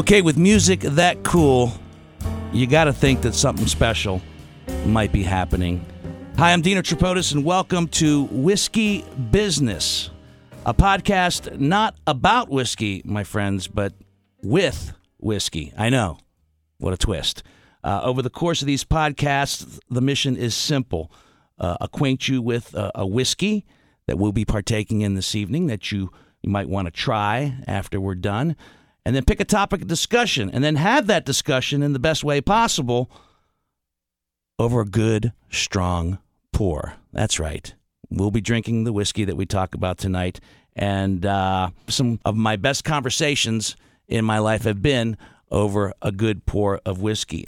Okay, with music that cool, you got to think that something special might be happening. Hi, I'm Dino Tripodis, and welcome to Whiskey Business, a podcast not about whiskey, my friends, but with whiskey. I know. What a twist. Uh, over the course of these podcasts, the mission is simple uh, acquaint you with uh, a whiskey that we'll be partaking in this evening that you, you might want to try after we're done, and then pick a topic of discussion, and then have that discussion in the best way possible over a good, strong pour. That's right. We'll be drinking the whiskey that we talk about tonight, and uh, some of my best conversations in my life have been over a good pour of whiskey.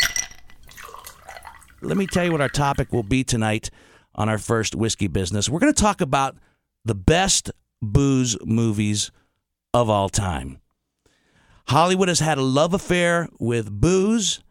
Let me tell you what our topic will be tonight on our first whiskey business. We're going to talk about the best booze movies of all time. Hollywood has had a love affair with booze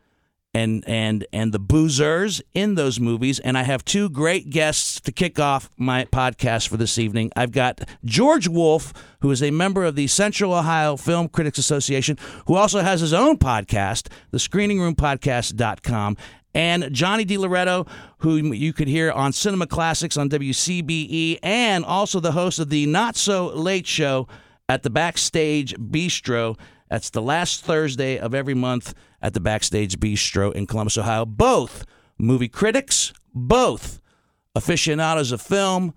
and and and the boozers in those movies and I have two great guests to kick off my podcast for this evening. I've got George Wolf, who is a member of the Central Ohio Film Critics Association, who also has his own podcast, the screeningroompodcast.com, and Johnny DiLoretto, who you could hear on Cinema Classics on WCBE and also the host of the Not So Late Show at the Backstage Bistro. That's the last Thursday of every month at the Backstage Bistro in Columbus, Ohio. Both movie critics, both aficionados of film,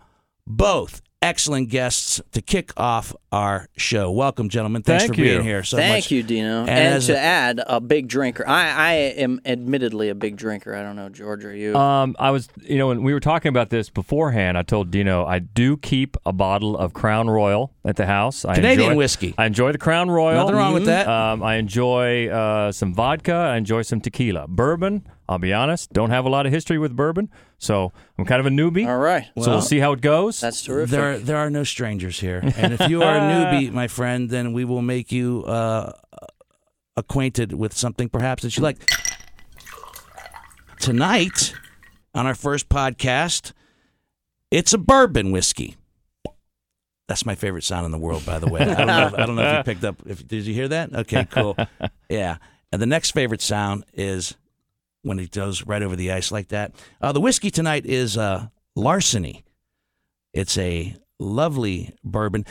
both excellent guests to kick off our show. Welcome, gentlemen. Thanks Thank for being here so Thank much. you, Dino. And, as to a- add, a big drinker. I, I am admittedly a big drinker. I don't know, George, are you? Um, I was, you know, when we were talking about this beforehand, I told Dino I do keep a bottle of Crown Royal at the house. I Canadian enjoy, whiskey. I enjoy the Crown Royal. Nothing wrong with that. Um, I enjoy uh, some vodka. I enjoy some tequila. Bourbon. I'll be honest, don't have a lot of history with bourbon, so I'm kind of a newbie. All right. so we'll see how it goes. That's terrific. There, there are no strangers here, and if you are a newbie, my friend, then we will make you uh, acquainted with something perhaps that you like. Tonight, on our first podcast, it's a bourbon whiskey. That's my favorite sound in the world, by the way. I don't know. If, I don't know if you picked up. If, did you hear that? Okay, cool. Yeah. And the next favorite sound is when it goes right over the ice like that. Uh, the whiskey tonight is uh, larceny. It's a lovely bourbon.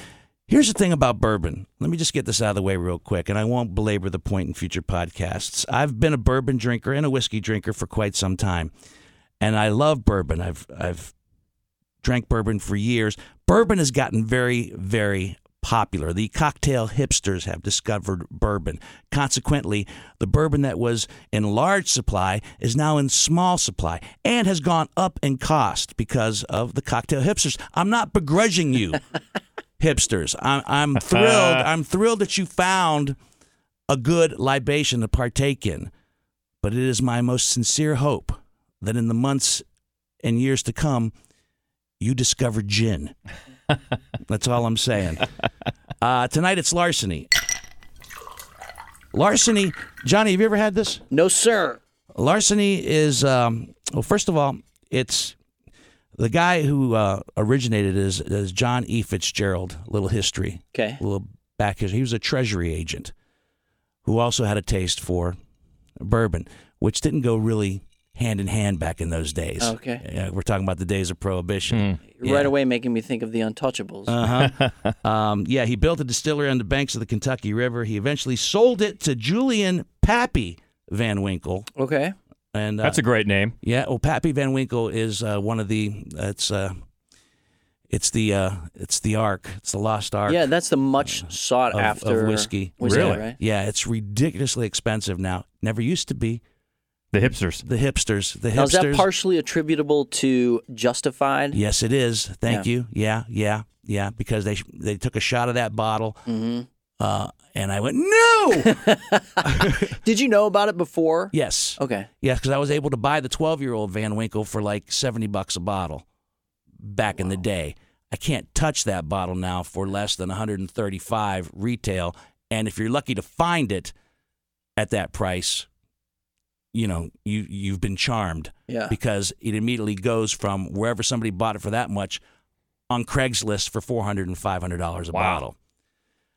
Here's the thing about bourbon. Let me just get this out of the way real quick, and I won't belabor the point in future podcasts. I've been a bourbon drinker and a whiskey drinker for quite some time, and I love bourbon. I've I've drank bourbon for years. Bourbon has gotten very, very popular. The cocktail hipsters have discovered bourbon. Consequently, the bourbon that was in large supply is now in small supply and has gone up in cost because of the cocktail hipsters. I'm not begrudging you, hipsters. I'm, I'm thrilled. I'm thrilled that you found a good libation to partake in. But it is my most sincere hope that in the months and years to come, you discover gin. That's all I'm saying. Uh, tonight it's larceny. Larceny, Johnny, have you ever had this? no, sir. Larceny is, um, well, first of all, it's the guy who uh, originated it is, is John E. Fitzgerald. Little history, Okay. a little back history. He was a treasury agent who also had a taste for bourbon, which didn't go really hand in hand back in those days. Okay. Yeah, we're talking about the days of prohibition. You're Right away making me think of the Untouchables. Uh huh. um, yeah, he built a distillery on the banks of the Kentucky River. He eventually sold it to Julian Pappy Van Winkle, okay. and uh, That's a great name. yeah. Well, Pappy Van Winkle is uh, one of the. It's uh, it's the uh, it's the Ark. It's the Lost Ark. Yeah, that's the much sought of, after of whiskey. whiskey, Really? right? Yeah, it's ridiculously expensive now. Never used to be. The hipsters. The hipsters. The Now, is that partially attributable to Justified? Yes, it is. Thank Yeah. you. Yeah, yeah, yeah. Because they they took a shot of that bottle, Mm-hmm. uh, and I went no. Did you know about it before? yes. Okay. Yes, because I was able to buy the 12 year old Van Winkle for like 70 bucks a bottle back in the day. I can't touch that bottle now for less than 135 retail. And if you're lucky to find it at that price, you know, you, you've been charmed Yeah. because it immediately goes from wherever somebody bought it for that much on Craigslist for $400 and $500 a Wow. bottle.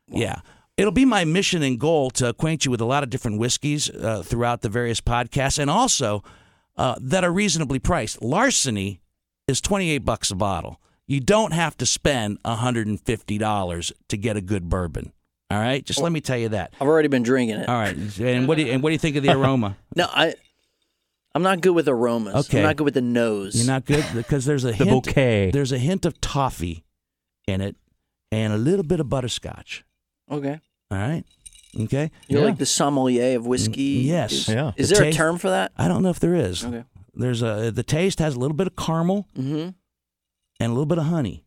Yeah. It'll be my mission and goal to acquaint you with a lot of different whiskeys uh, throughout the various podcasts, and also uh, that are reasonably priced. Larceny is twenty eight bucks a bottle. You don't have to spend hundred and fifty dollars to get a good bourbon. All right, just let me tell you that. I've already been drinking it. All right, and what do you, and what do you think of the aroma? No, I. I'm not good with aromas. Okay. I'm not good with the nose. You're not good because there's a The hint, bouquet. There's a hint of toffee in it, and a little bit of butterscotch. Okay. All right, okay. You're Yeah. like the sommelier of whiskey. Mm, yes. Is, Yeah. is The there a term for that? I don't know if there is. Okay. There's a the taste has a little bit of caramel Mm-hmm. and a little bit of honey.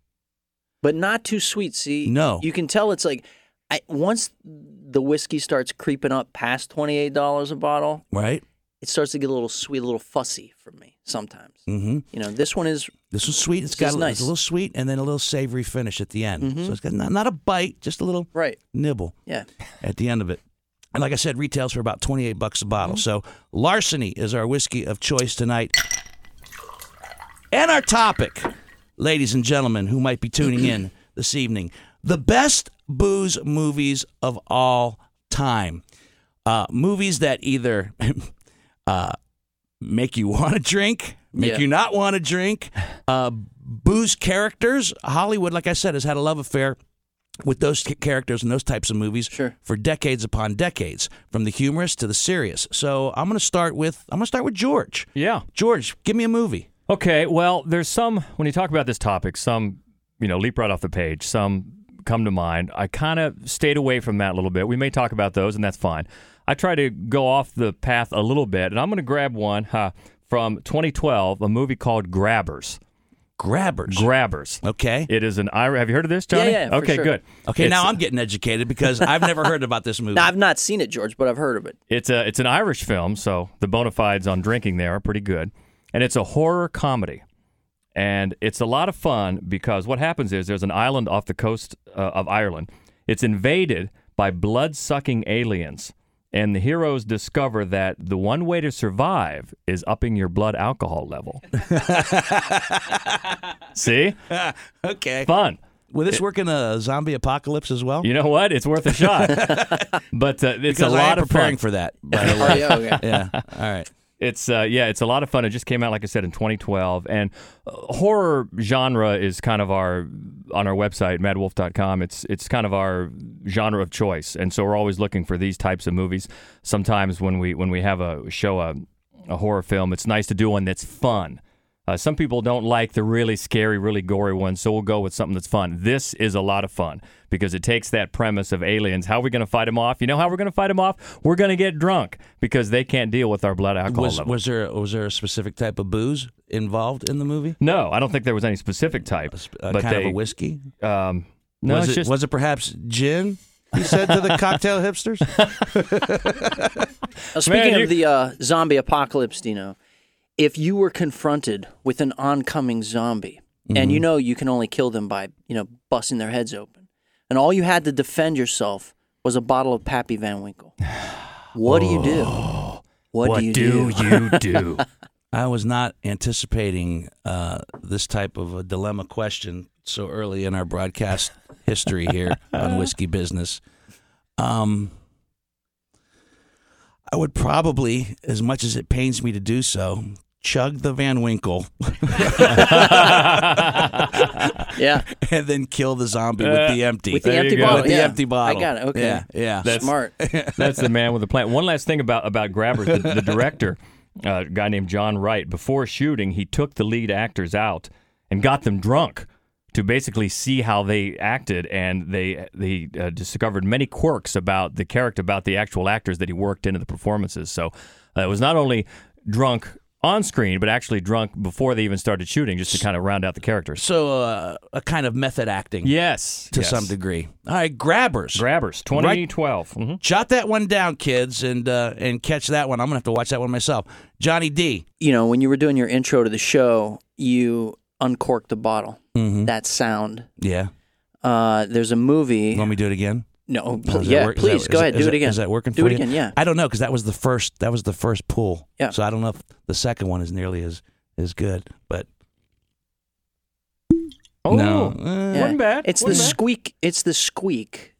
But not too sweet. See, No. you can tell it's like, I once the whiskey starts creeping up past twenty eight dollars a bottle, Right. it starts to get a little sweet, a little fussy for me sometimes. Mm-hmm. You know, this one is This one's sweet. It's got a, nice. it's a little sweet and then a little savory finish at the end. Mhm. So it's got not, not a bite, just a little right. nibble Yeah. at the end of it. And like I said, retails for about 28 bucks a bottle. Mm-hmm. So Larceny is our whiskey of choice tonight. And our topic, ladies and gentlemen who might be tuning in this evening, the best booze movies of all time. Uh, movies that either uh, make you want to drink, make Yeah. you not want to drink, uh, booze characters. Hollywood, like I said, has had a love affair with those characters and those types of movies Sure. for decades upon decades, from the humorous to the serious. So I'm going to start with I'm going to start with George. Yeah. George, give me a movie. Okay, well, there's some when you talk about this topic, some you know leap right off the page, some come to mind. I kind of stayed away from that a little bit. We may talk about those, and that's fine. I try to go off the path a little bit, and I'm going to grab one huh, from 2012, a movie called Grabbers. Grabbers. Grabbers. okay. It is an Irish. Have you heard of this, Johnny? Yeah, yeah, for okay, sure. good. Okay, It's- now I'm getting educated because I've never heard about this movie. Now I've not seen it, George, but I've heard of it. It's a it's an Irish film, so the bona fides on drinking there are pretty good, and it's a horror comedy, and it's a lot of fun because what happens is there's an island off the coast uh, of Ireland. It's invaded by blood sucking aliens, and the heroes discover that the one way to survive is upping your blood alcohol level. See, okay. fun. Will this work in a zombie apocalypse as well? You know what? It's worth a shot. but uh, it's because a I lot am of preparing fun. for that. By the Oh way. yeah, okay. yeah. All right. It's uh, yeah, it's a lot of fun. It just came out, like I said, in 2012. And uh, horror genre is kind of our on our website, maddwolf.com. It's it's kind of our genre of choice, and so we're always looking for these types of movies. Sometimes when we when we have a show a, a horror film, it's nice to do one that's fun. Uh, some people don't like the really scary, really gory ones, so we'll go with something that's fun. This is a lot of fun because it takes that premise of aliens. How are we going to fight them off? You know how we're going to fight them off? We're going to get drunk because they can't deal with our blood alcohol Was, level. was there was there a specific type of booze involved in the movie? no, I don't think there was any specific type. A but kind they, of a whiskey? Um, no, was it's it just was it perhaps gin? He said to the cocktail hipsters. Now, speaking you- of the uh, zombie apocalypse, Dino, if you were confronted with an oncoming zombie, and Mm-hmm. you know you can only kill them by you know busting their heads open, and all you had to defend yourself was a bottle of Pappy Van Winkle, what do you do? What, what do you do you do? I was not anticipating uh, this type of a dilemma question so early in our broadcast history here on Whiskey Business. Um, I would probably, as much as it pains me to do so, chug the Van Winkle Yeah, and then kill the zombie with the empty. with the There empty bottle. With the yeah. empty bottle. I got it. Okay, Yeah, yeah. That's- smart. That's the man with the plan. One last thing about about Grabbers, the, the director, uh, a guy named John Wright. Before shooting, he took the lead actors out and got them drunk to basically see how they acted, and they they uh, discovered many quirks about the character, about the actual actors that he worked into the performances. So uh, it was not only drunk on screen, but actually drunk before they even started shooting, just to kind of round out the characters. So uh, a kind of method acting Yes, to yes. some degree. All right, grabbers. Grabbers, 2012. Mhm. Jot that one down, kids, and uh, and catch that one. I'm gonna have to watch that one myself. Johnny D. You know, when you were doing your intro to the show, you uncorked the bottle. Mm-hmm. That sound. Yeah. Uh, there's a movie. Want me to do it again? No, Oh, pl- yeah, work- is that- please is go ahead, is do it again. Is that working Do for it you? again, yeah. I don't know because that was the first. That was the first pull. Yeah. So I don't know if the second one is nearly as as good. But Oh, no, Yeah. wasn't bad. It's the bad. squeak. It's the squeak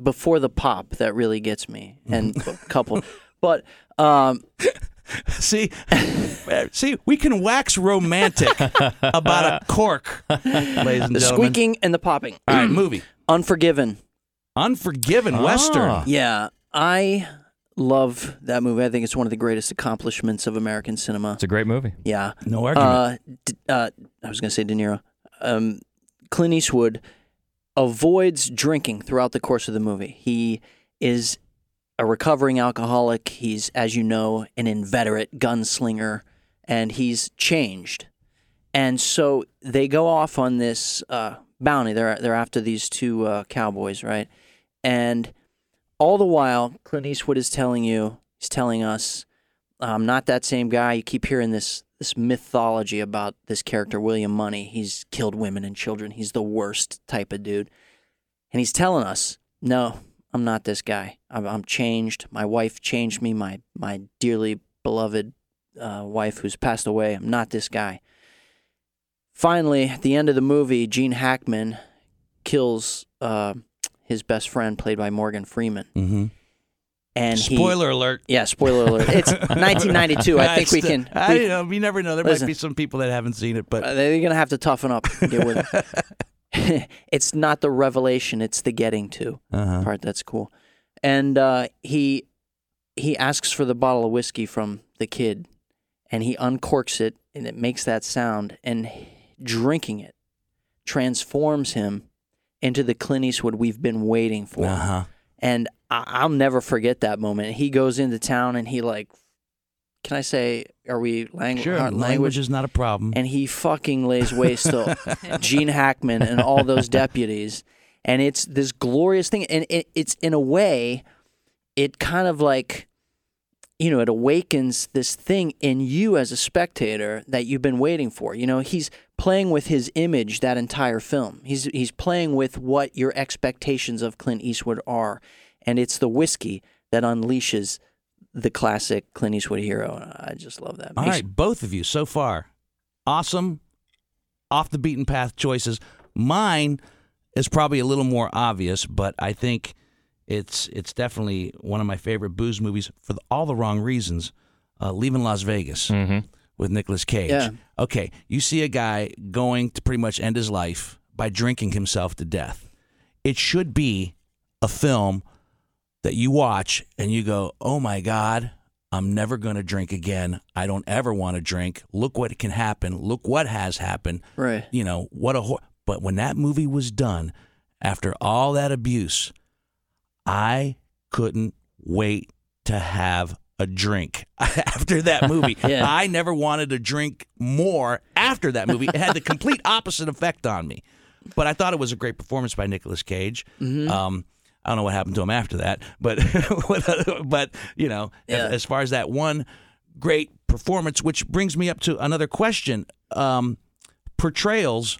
before the pop that really gets me, and a couple. But um, See, see, we can wax romantic about a cork, ladies and the gentlemen. The squeaking and the popping. All right, movie. Unforgiven. Unforgiven Ah. Western. Yeah, I love that movie. I think it's one of the greatest accomplishments of American cinema. It's a great movie. Yeah. No argument. Uh, D- uh, I was going to say De Niro. Um, Clint Eastwood avoids drinking throughout the course of the movie. He is a recovering alcoholic. He's, as you know, an inveterate gunslinger, and he's changed. And so they go off on this uh, bounty. They're they're after these two uh, cowboys, right? And all the while, Clint Eastwood is telling you, he's telling us, I'm not that same guy. You keep hearing this this mythology about this character, William Munny. He's killed women and children. He's the worst type of dude. And he's telling us, no, I'm not this guy. I'm, I'm changed. My wife changed me. My my dearly beloved uh, wife who's passed away. I'm not this guy. Finally, at the end of the movie, Gene Hackman kills uh, his best friend, played by Morgan Freeman, mm-hmm. and he Spoiler alert. yeah, spoiler alert. It's 1992. I think we can. I we- don't know. You never know. There Listen. might be some people that haven't seen it, but uh, they're gonna have to toughen up. And get with it. it's not the revelation; it's the getting to uh-huh. part that's cool. And uh, he he asks for the bottle of whiskey from the kid, and he uncorks it, and it makes that sound. And drinking it transforms him into the Clint Eastwood we've been waiting for. uh-huh. and I- I'll never forget that moment. He goes into town and he like, can I say, are we lang- Sure. uh, Language is not a problem. And he fucking lays waste to Gene Hackman and all those deputies, and it's this glorious thing. And it, it's in a way, it kind of like, you know, it awakens this thing in you as a spectator that you've been waiting for. You know, he's playing with his image that entire film. He's he's playing with what your expectations of Clint Eastwood are, and it's the whiskey that unleashes the classic Clint Eastwood hero. And I just love that. All Makes- right, both of you so far, awesome, off the beaten path choices. Mine is probably a little more obvious, but I think it's it's definitely one of my favorite booze movies for the, all the wrong reasons. Uh, Leaving Las Vegas Mm-hmm. with Nicolas Cage. Yeah. Okay, you see a guy going to pretty much end his life by drinking himself to death. It should be a film that you watch and you go, "Oh my god, I'm never going to drink again. I don't ever want to drink. Look what can happen. Look what has happened. right. You know, what a hor-. But when that movie was done, after all that abuse, I couldn't wait to have a drink after that movie. Yeah. I never wanted to drink more after that movie. It had the complete opposite effect on me. But I thought it was a great performance by Nicolas Cage. Mm-hmm. Um, I don't know what happened to him after that, but but you know, Yeah. as far as that one great performance, which brings me up to another question: um, portrayals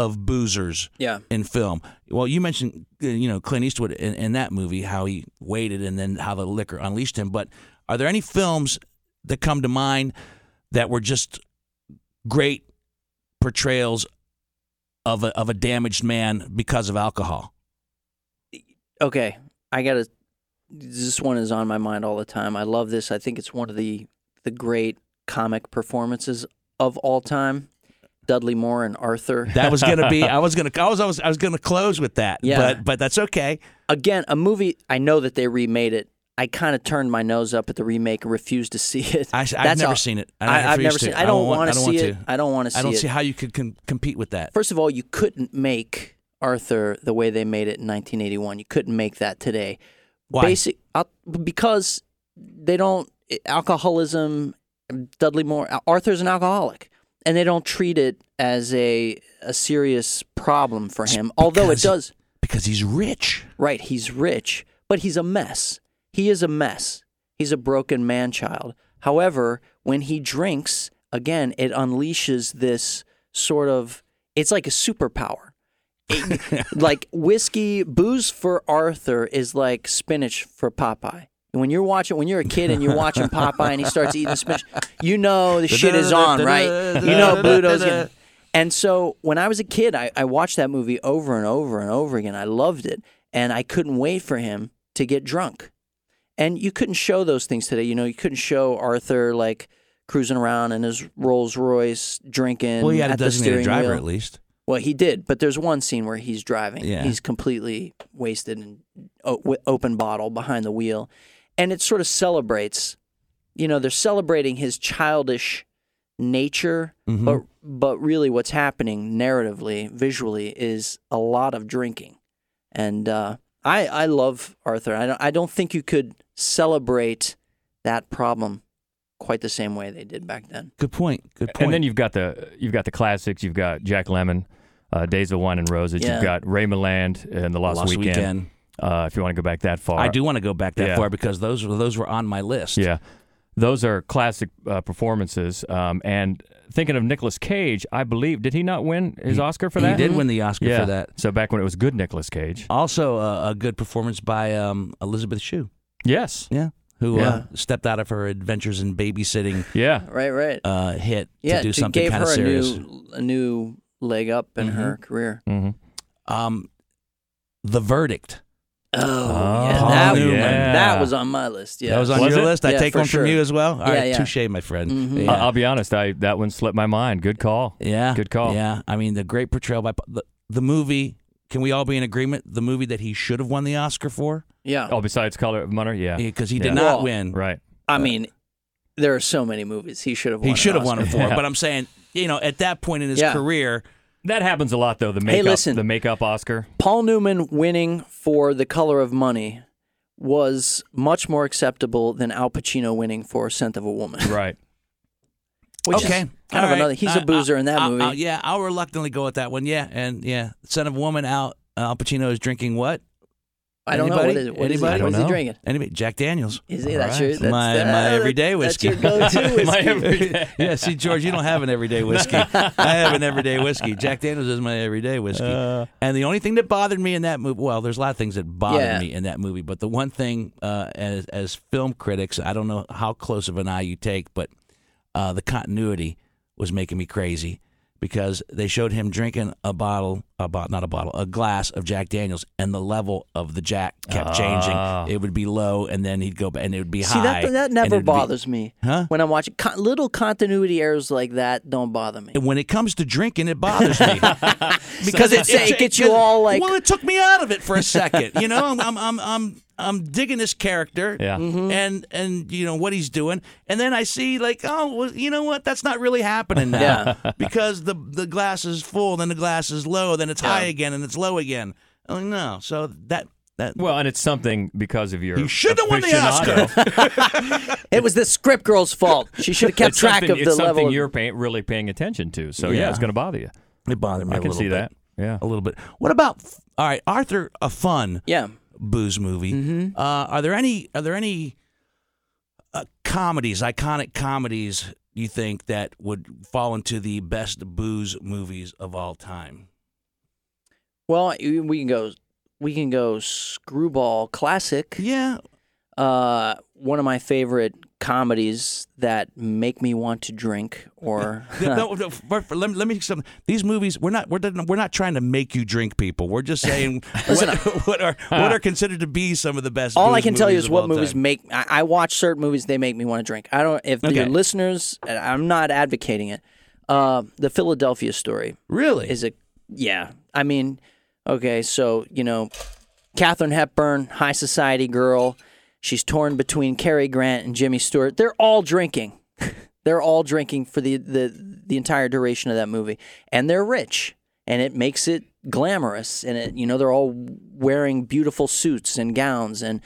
of boozers Yeah. in film. Well, you mentioned you know Clint Eastwood in, in that movie, how he waited and then how the liquor unleashed him. But are there any films that come to mind that were just great portrayals of a of a damaged man because of alcohol? Okay, I gotta. This one is on my mind all the time. I love this. I think it's one of the the great comic performances of all time. Dudley Moore and Arthur. That was gonna be. I was gonna. I was. I was, I was gonna close with that. Yeah. But but that's okay. Again, a movie. I know that they remade it. I kind of turned my nose up at the remake and refused to see it. I, I've That's never all- seen it. I, have never to. seen. I don't want, to see it. I don't want to see it. I don't it. see how you could con- compete with that. First of all, you couldn't make Arthur the way they made it in 1981. You couldn't make that today. Why? Basic uh, because they don't alcoholism. Dudley Moore, Arthur's an alcoholic, and they don't treat it as a a serious problem for him. Although it because- does. because he's rich. Right, he's rich, but he's a mess. He is a mess. He's a broken man child. However, when he drinks, again, it unleashes this sort of it's like a superpower. It- like whiskey, booze for Arthur is like spinach for Popeye. And when you're watching, when you're a kid and you're watching Popeye and he starts eating spinach, you know the shit is on, right? You know Bluto's getting. And so when I was a kid, I, I watched that movie over and over and over again. I loved it. and I couldn't wait for him to get drunk. And you couldn't show those things today. You know, you couldn't show Arthur like cruising around in his Rolls Royce drinking. Well, he had a designated driver wheel. at least. Well, he did, but there's one scene where he's driving. Yeah. He's completely wasted and o- open bottle behind the wheel. And it sort of celebrates, you know, they're celebrating his childish nature, Mhm. but but really what's happening narratively, visually is a lot of drinking. And uh, I I love Arthur. I don't I don't think you could celebrate that problem quite the same way they did back then. Good point. Good point. And then you've got the you've got the classics. You've got Jack Lemmon, uh, Days of Wine and Roses. Yeah. You've got Ray Milland and The Lost, Lost Weekend. Weekend. Uh, if you want to go back that far, I do want to go back that Yeah. far because those were those were on my list. Yeah, those are classic uh, performances. Um, and thinking of Nicolas Cage, I believe did he not win his Oscar for that? He did win the Oscar yeah. for that. So back when it was good Nicolas Cage. Also, uh, a good performance by um, Elizabeth Shue. Yes. Yeah, who Yeah. Uh, stepped out of her adventures in babysitting Yeah. Right, right. uh, hit yeah, to do it something kind of serious. a new a new leg up in her career. hmm Um, the verdict. Oh, Oh, yeah, Paul that, Newman. that was on my list. Yeah, That was on Was your it? list. I Yeah, take one sure. from you as well. All Yeah, right, yeah. touche, my friend. Mhm. Yeah. I- I'll be honest. I that one slipped my mind. Good call. yeah, Good call. Yeah, I mean the great portrayal by the, the movie. Can we all be in agreement? The movie that he should have won the Oscar for yeah. Oh, besides Color of Money, yeah. because he Yeah. did not Well, win. Right. I mean, there are so many movies he should have. Won He should have won it for. Yeah. But I'm saying, you know, at that point in his Yeah. career, That happens a lot though. The makeup, Hey, makeup, listen. the makeup Oscar. Paul Newman winning for The Color of Money was much more acceptable than Al Pacino winning for Scent of a Woman. Right. Which okay, is kind All of right. another. He's a boozer in that I- I- movie. I- yeah, I'll reluctantly go with that one. Yeah, and yeah, Son of a Woman. Al Al Pacino is drinking what? I don't know what Anybody? is, what is Anybody? he, I don't what is he know. drinking? Anybody? Jack Daniels. Is he? All That's right. your that's My- the- my everyday That's whiskey. your go-to whiskey. My everyday. yeah, see, George, you don't have an everyday whiskey. I have an everyday whiskey. Jack Daniels is my everyday whiskey. Uh, and the only thing that bothered me in that movie, well, there's a lot of things that bothered Yeah. me in that movie, but the one thing, uh, as as film critics, I don't know how close of an eye you take, but uh, the continuity was making me crazy because they showed him drinking a bottle, a bo- not a bottle, a glass of Jack Daniels, and the level of the Jack kept Ah. changing. It would be low, and then he'd go, back, and it would be See high. that that never it'd be- bothers me Huh? when I'm watching Con- little continuity errors like that. Don't bother me. And when it comes to drinking, it bothers me Because it- it gets you all, like- Well, it took me out of it for a second. You know, I'm I'm I'm I'm, I'm digging this character. Yeah. Mm-hmm. And and you know what he's doing, and then I see like, oh, well, you know what? That's not really happening now Yeah. because the the glass is full, then the glass is low, then it's high again, and it's low again. I'm like, no, so that that well, and it's something because of your. You should have won the aficionado. It was the script girl's fault. She should have kept it's track of the level. it's something Of, you're pay, really paying attention to. So yeah, Yeah. it's going to bother you. it bothered me. I a can little see bit. that. Yeah. a little bit. What about all right, Arthur? A fun yeah. Booze movie. Mm-hmm. Uh, are there any are there any uh, comedies, iconic comedies you think that would fall into the best booze movies of all time? Well, we can go. We can go screwball classic. Yeah, Uh, one of my favorite comedies that make me want to drink or no, no, for- for- let, me, let me some these movies. We're not we're not- we're not trying to make you drink people. We're just saying what, what are what are considered to be some of the best. all I can tell you is what movies time. make. I, I watch certain movies; they make me want to drink. I don't. If Okay. your listeners, I'm not advocating it. Uh, the Philadelphia Story really is a yeah. I mean, okay, so you know, Katharine Hepburn, high society girl. She's torn between Cary Grant and Jimmy Stewart. They're all drinking. they're all drinking for the, the the entire duration of that movie, and they're rich, and it makes it glamorous. And it, you know, they're all wearing beautiful suits and gowns. And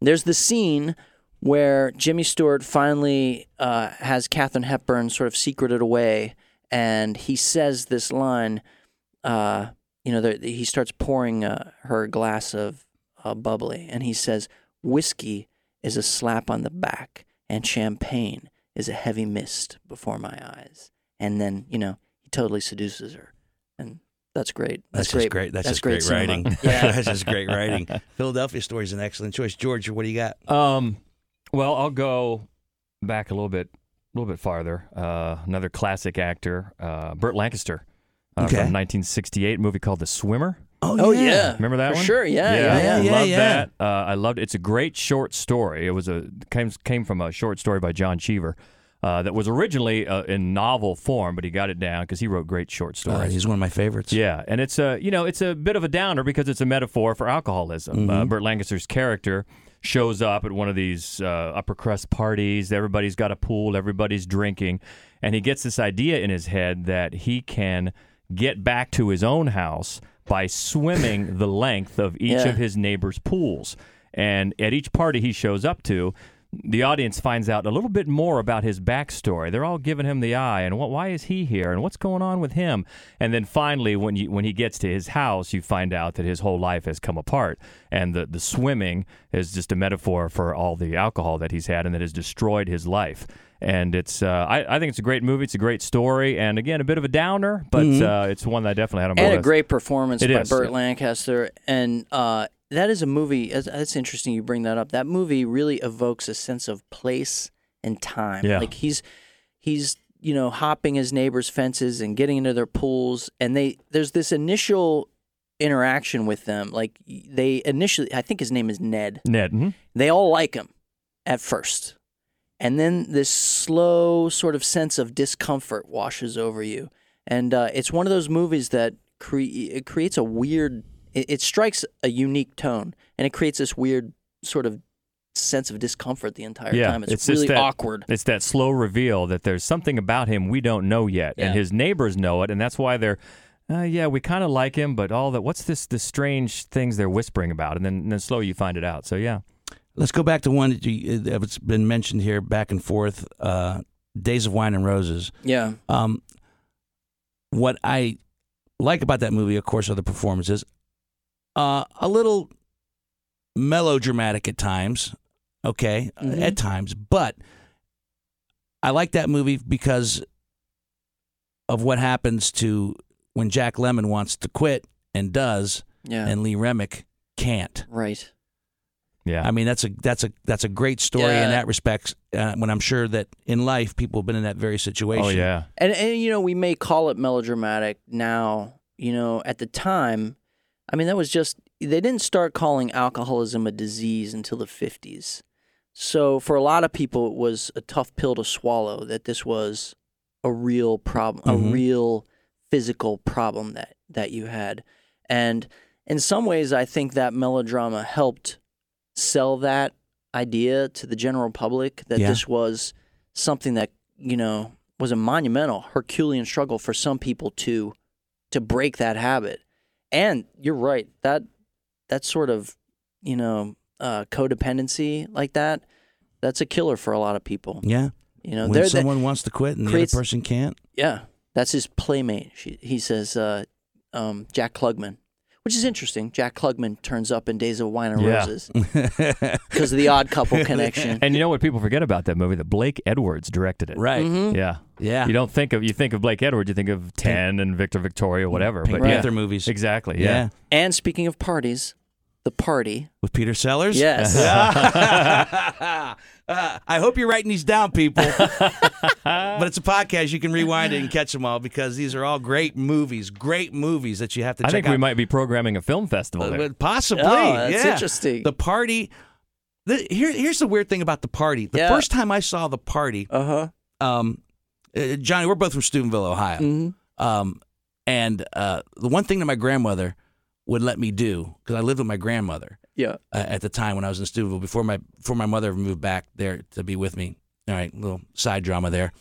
there's the scene where Jimmy Stewart finally uh, has Katharine Hepburn sort of secreted away, and he says this line. Uh, you know, he starts pouring uh, her glass of uh, bubbly, and he says, "Whiskey is a slap on the back, and champagne is a heavy mist before my eyes." And then, you know, he totally seduces her, and that's great. That's, That's, just great. great. That's, That's just great great, writing. Yeah. that's just great writing. Philadelphia Story is an excellent choice. George, what do you got? Um, well, I'll go back a little bit, a little bit farther. Uh, another classic actor, uh, Burt Lancaster, uh, Okay. from 1968, a movie called The Swimmer. Oh, Oh yeah, Remember that For one? Sure. Yeah. Yeah. yeah, I yeah. love that. Uh, I loved it. It's a great short story. It was a came came from a short story by John Cheever. Uh, that was originally uh, in novel form, but he got it down because he wrote great short Uh, stories. he's one of my favorites. Yeah, and it's a you know it's a bit of a downer because it's a metaphor for alcoholism. Uh, Burt Lancaster's character shows up at one of these uh, upper crust parties. Everybody's got a pool. Everybody's drinking, and he gets this idea in his head that he can get back to his own house by swimming the length of each Yeah. of his neighbors' pools. And at each party he shows up to, the audience finds out a little bit more about his backstory. They're all giving him the eye, and what, why is he here, and what's going on with him? And then finally, when you when he gets to his house, you find out that his whole life has come apart, and the the swimming is just a metaphor for all the alcohol that he's had and that has destroyed his life. And it's uh, I, I think it's a great movie. It's a great story, and again, a bit of a downer, but uh, it's one that I definitely had on my and a great performance It by is. Burt Lancaster. And uh, that is a movie. That's, that's interesting. You bring that up. That movie really evokes a sense of place and time. Yeah. Like he's he's you know hopping his neighbors' fences and getting into their pools, and they there's this initial interaction with them. Like they initially, I think his name is Ned. Ned. mhm. They all like him at first. And then this slow sort of sense of discomfort washes over you. And uh, it's one of those movies that cre- it creates a weird, it, it strikes a unique tone and it creates this weird sort of sense of discomfort the entire Yeah, time. It's, it's really that- awkward. It's that slow reveal that there's something about him we don't know yet, and his neighbors know it, and that's why they're, uh, yeah, we kind of like him, but all that, what's this, the strange things they're whispering about, and then, and then slowly you find it out. So yeah, Let's go back to one that you, that's been mentioned here back and forth. Uh, Days of Wine and Roses. Yeah. Um, what I like about that movie, of course, are the performances. Uh, a little melodramatic at times, okay, uh, Mhm. at times, but I like that movie because of what happens to when Jack Lemmon wants to quit and does, Yeah. and Lee Remick can't. right. yeah, I mean, that's a that's a that's a great story Yeah. in that respect. Uh, when I'm sure that in life people have been in that very situation. oh yeah, And and you know, we may call it melodramatic now, you know, at the time, I mean that was just they didn't start calling alcoholism a disease until the 50s. So for a lot of people it was a tough pill to swallow that this was a real problem, Mhm. a real physical problem that that you had. And in some ways I think that melodrama helped sell that idea to the general public that Yeah. this was something that, you know, was a monumental Herculean struggle for some people to to break that habit. And you're right, that that sort of, you know, uh, codependency like that, that's a killer for a lot of people. Yeah. You know, when they're the- someone wants to quit and the other person can't. yeah, that's his playmate. She, he says uh, um, Jack Klugman, which is interesting. Jack Klugman turns up in Days of Wine and Yeah. Roses because of the Odd Couple connection. and you know what people forget about that movie? That Blake Edwards directed it. right. Mhm. Yeah. Yeah. You don't think of you think of Blake Edwards, you think of Ten and Victor Victoria, whatever. Pink but yeah, Panther movies. exactly. Yeah. Yeah. And speaking of parties, the party. With Peter Sellers? Yes. Uh, I hope you're writing these down, people. but it's a podcast. You can rewind it and catch them all because these are all great movies, great movies that you have to I check think out. we might be programming a film festival Uh, there. but possibly. Oh, that's yeah. interesting. The party. The, here, here's the weird thing about the party. The Yeah. first time I saw the party, Uh huh. um, uh, Johnny, we're both from Steubenville, Ohio. hmm Um, and uh, the one thing that my grandmother would let me do, because I lived with my grandmother Yeah. uh, at the time when I was in Steubenville, before my before my mother moved back there to be with me. All right, little side drama there.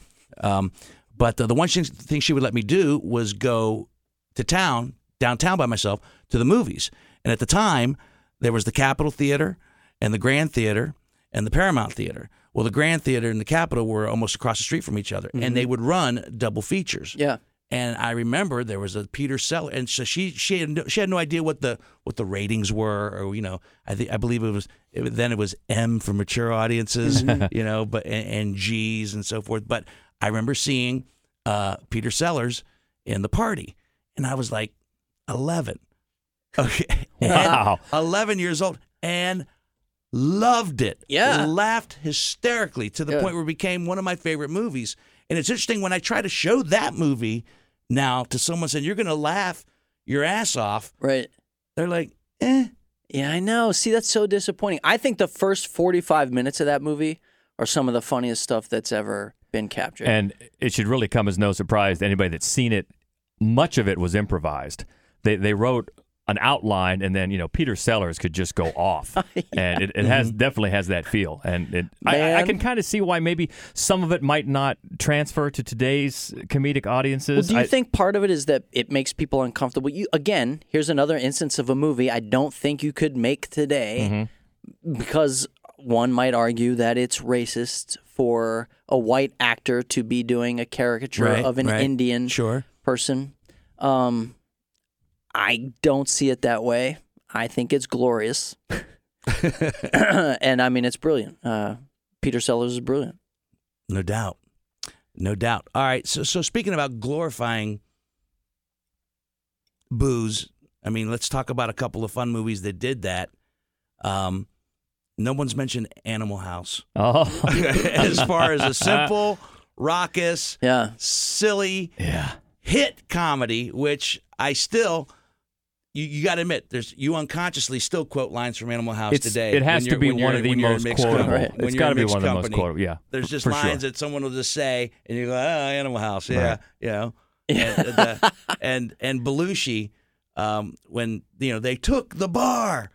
Um, but uh, the one thing thing she would let me do was go to town, downtown by myself, to the movies. And at the time, there was the Capitol Theater and the Grand Theater and the Paramount Theater. Well, the Grand Theater and the Capitol were almost across the street from each other, and they would run double features. Yeah. And I remember there was a Peter Seller, and so she she had no, she had no idea what the what the ratings were, or you know, I think I believe it was it, then it was M for mature audiences, you know, but and, and G's and so forth. But I remember seeing uh, Peter Sellers in the party, and I was like eleven, okay, Wow. eleven years old, and loved it. Yeah. laughed hysterically to the Yeah. point where it became one of my favorite movies. And it's interesting when I try to show that movie now to someone saying you're going to laugh your ass off. Right. they're like, eh. Yeah, I know. See, that's so disappointing. I think the first 45 minutes of that movie are some of the funniest stuff that's ever been captured. And it should really come as no surprise to anybody that's seen it. Much of it was improvised. They they wrote an outline, and then you know Peter Sellers could just go off, and it, it has definitely has that feel. And it, I, I can kind of see why maybe some of it might not transfer to today's comedic Well, audiences. do you I- think part of it is that it makes people uncomfortable? You again, here's another instance of a movie I don't think you could make today Mm-hmm. because one might argue that it's racist for a white actor to be doing a caricature Right, of an right. Indian Sure. person. Um, I don't see it that way. I think it's glorious, and I mean it's brilliant. Uh, Peter Sellers is brilliant. No doubt. No doubt. All right. So, so speaking about glorifying booze, I mean, let's talk about a couple of fun movies that did that. Um, no one's mentioned Animal House. oh, as far as a simple, raucous, Yeah, silly yeah. hit comedy, which I still. You, you got to admit, there's you unconsciously still quote lines from Animal House It's, today. it has to be one of the when you're in most quotable. company. Right. When It's got to be one of the most quotable. Yeah. There's just lines sure. that someone will just say, and you go, "Oh, Animal House, yeah, Right. you know." And the, and and Belushi, um, when you know they took the bar,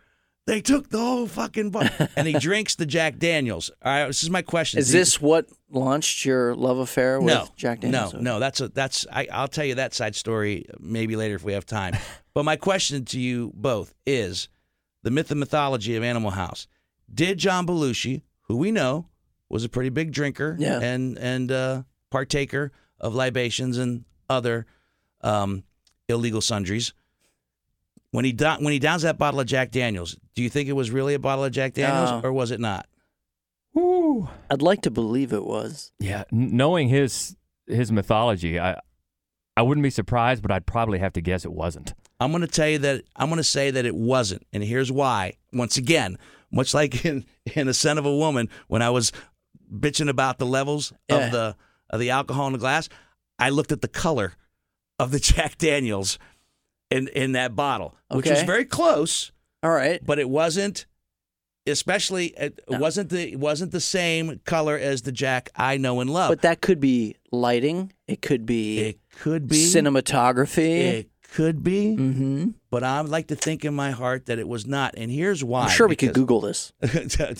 they took the whole fucking bar, and he drinks the Jack Daniels. All right, this is my question: is this what launched your love affair with no Jack Daniels? No, no, that's a that's I, I'll tell you that side story maybe later if we have time. but my question to you both is the myth and mythology of Animal House. Did John Belushi, who we know was a pretty big drinker Yeah. and and uh, partaker of libations and other um, illegal sundries, when he do- when he downs that bottle of Jack Daniels, do you think it was really a bottle of Jack Daniels No. or was it not? Woo. I'd like to believe it was. Yeah, n- knowing his his mythology, I I wouldn't be surprised, but I'd probably have to guess it wasn't. I'm going to tell you that I'm going to say that it wasn't, and here's why. Once again, much like in in a Son of a Woman, when I was bitching about the levels Yeah. of the of the alcohol in the glass, I looked at the color of the Jack Daniels in in that bottle, which was very close, All right. but it wasn't. Especially, it No. wasn't the it wasn't the same color as the Jack I know and love. But that could be lighting. It could be it could be cinematography. It could be. mm-hmm. But I would like to think in my heart that it was not. And here's why. I'm sure we could Google this.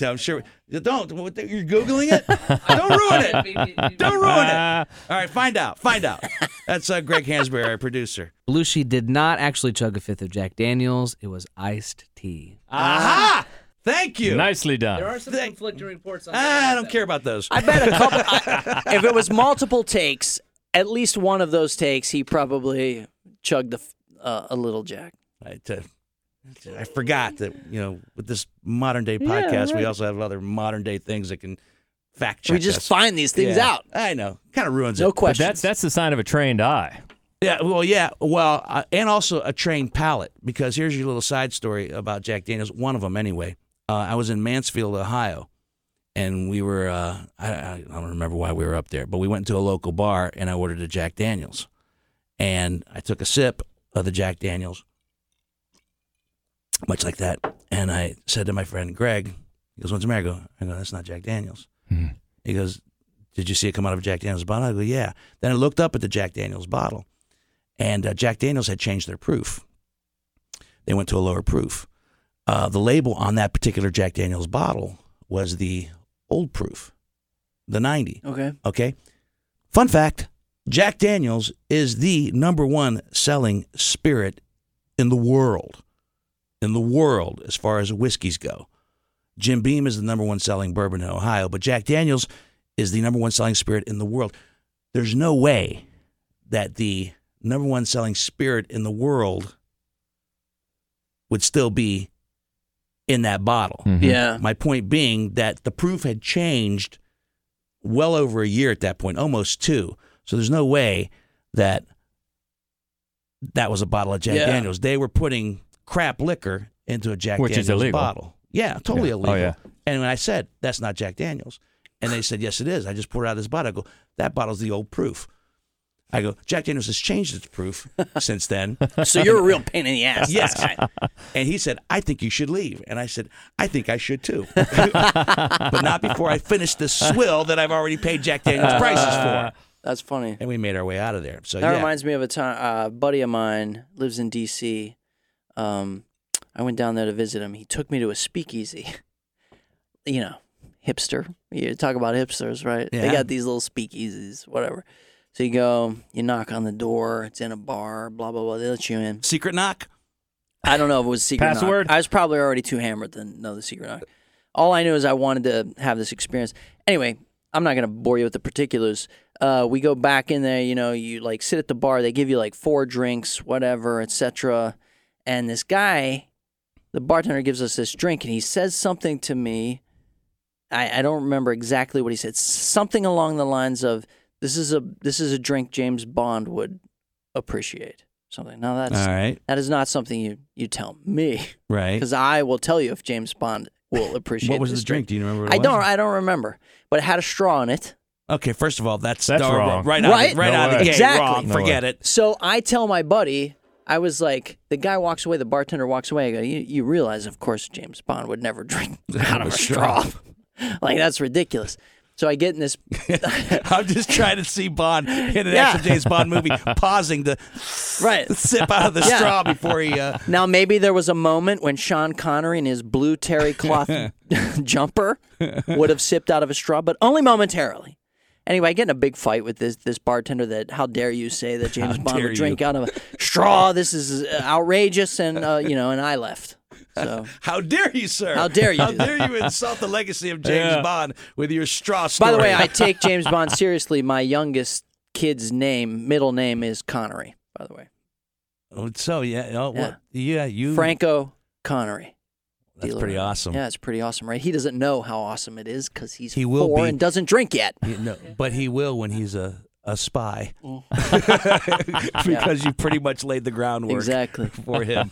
I'm sure. Don't. You're googling it. Don't ruin it. Don't ruin it. Ah, All right, find out. Find out. That's uh, Greg Hansberry, our producer. Belushi did not actually chug a fifth of Jack Daniels. It was iced tea. Aha! Thank you. nicely done. There are some Thank- conflicting reports on I don't care about those. I bet a couple. I- if it was multiple takes, at least one of those takes, he probably chugged the, f- uh, a little Jack. I, uh, I forgot that you know with this modern day Yeah, podcast, we also have other modern day things that can fact check. we just us. find these things Yeah. out. I know. Kind of ruins No it. No question. that's that's the sign of a trained eye. Yeah, well, yeah, well, uh, and also a trained palate because here's your little side story about Jack Daniels. One of them, anyway. Uh, I was in Mansfield, Ohio, and we were. Uh, I, I don't remember why we were up there, but we went to a local bar and I ordered a Jack Daniels, and I took a sip of the Jack Daniels, much like that, and I said to my friend Greg, he goes, "What's the matter?" I go, I go, "That's not Jack Daniels." He goes, "Did you see it come out of a Jack Daniels bottle?" I go, "Yeah." Then I looked up at the Jack Daniels bottle and uh, Jack Daniels had changed their proof. They went to a lower proof. Uh, the label on that particular Jack Daniels bottle was the old proof, the 90. okay. Okay. Fun fact Jack Daniels is the number one selling spirit in the world. In the world, as far as whiskeys go. Jim Beam is the number one selling bourbon in Ohio, but Jack Daniels is the number one selling spirit in the world. There's no way that the number one selling spirit in the world would still be in that bottle. Mhm. Yeah. My point being that the proof had changed well over a year at that point, almost two. So there's no way that that was a bottle of Jack Yeah. Daniels. They were putting crap liquor into a Jack Which is Daniels illegal. bottle. Yeah, totally Yeah. Oh, illegal. yeah. And when I said that's not Jack Daniels, and they said yes, it is. I just poured out this bottle. I go, that bottle's the old proof. I go, Jack Daniels has changed its proof since then. So you're a real pain in the ass. Yes. And he said, I think you should leave. And I said, I think I should too. but not before I finish the swill that I've already paid Jack Daniels prices for. That's funny. And we made our way out of there. So That yeah. reminds me of a time. Uh, a buddy of mine lives in D.C. Um, I went down there to visit him. He took me to a speakeasy. You know, hipster. You talk about hipsters, right? Yeah. They got these little speakeasies, whatever. So you go, you knock on the door. It's in a bar. Blah blah blah. They let you in. Secret knock? I don't know if it was a secret knock. Password? I was probably already too hammered to know the secret knock. All I knew is I wanted to have this experience. Anyway, I'm not gonna bore you with the particulars. Uh, we go back in there. You know, you like sit at the bar. They give you like four drinks, whatever, etc. And this guy, the bartender, gives us this drink, and he says something to me. I, I don't remember exactly what he said. Something along the lines of, "This is a this is a drink James Bond would appreciate." Something. Now that's All right. that is not something you, you tell me Right. because I will tell you if James Bond will appreciate. It. What was this the drink? Do you remember what it I was? don't. I don't remember, but it had a straw in it. Okay, first of all, that's, That's no, wrong. Right, out, Right? Of, right No out of the way. gate. Exactly. Wrong. No Forget way. it. So I tell my buddy, I was like, the guy walks away, the bartender walks away. I go, you, you realize, of course, James Bond would never drink out of a straw. like that's ridiculous. So I get in this. I'm just trying to see Bond in an Yeah. actual James Bond movie, pausing to right. sip out of the Yeah. straw before he. Uh, Now maybe there was a moment when Sean Connery in his blue terry cloth jumper would have sipped out of a straw, but only momentarily. Anyway, I get in a big fight with this this bartender that how dare you say that James Bond dare would drink you. out of a straw? This is uh, outrageous, and uh, you know, and I left. So how dare you, sir? How dare you How dare you insult the legacy of James Yeah. Bond with your straw story? by the way, I take James Bond seriously. My youngest kid's name, middle name is Connery. By the way, Oh, so yeah, oh, Yeah. What, yeah, you. Franco Connery. That's Dealer. pretty awesome. Yeah, it's pretty awesome, right? He doesn't know how awesome it is because he's He will four be- and doesn't drink yet. You know, but he will when he's a a spy, Mm. because you pretty much laid the groundwork Exactly. for him.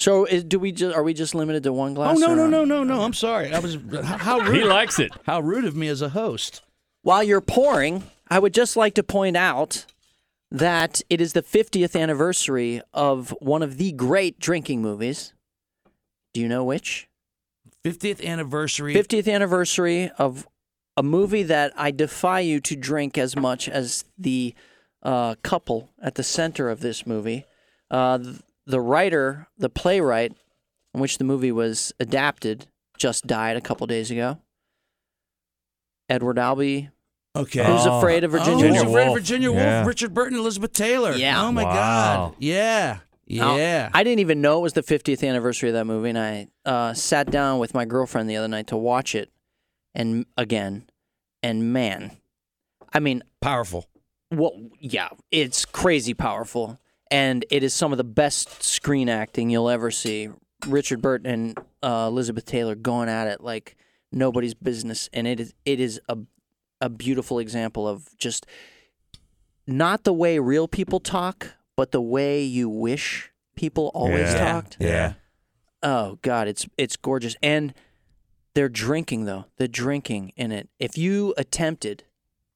So, is, do we just are we just limited to one glass? Oh no no no no no! I'm sorry. I was how He likes it. how rude of me as a host. While you're pouring, I would just like to point out that it is the 50th anniversary of one of the great drinking movies. Do you know which? 50th anniversary. 50th anniversary of a movie that I defy you to drink as much as the uh, couple at the center of this movie. Uh, the writer, the playwright, in which the movie was adapted, just died a couple days ago. Edward Albee. Okay. Who's Oh. afraid of Oh, Virginia Who's Afraid of Woolf. Virginia Woolf? Yeah. Richard Burton, Elizabeth Taylor. Yeah. Oh my Wow. God. Yeah. Yeah. I didn't even know it was the 50th anniversary of that movie, and I uh, sat down with my girlfriend the other night to watch it, and again, and man, I mean, Powerful. well, yeah, it's crazy powerful, and it is some of the best screen acting you'll ever see. Richard Burton and uh, Elizabeth Taylor going at it like nobody's business, and it is it is a a beautiful example of just not the way real people talk, but the way you wish people always Yeah. talked. Yeah. Oh God, it's it's gorgeous, and they're drinking though. The drinking in it. If you attempted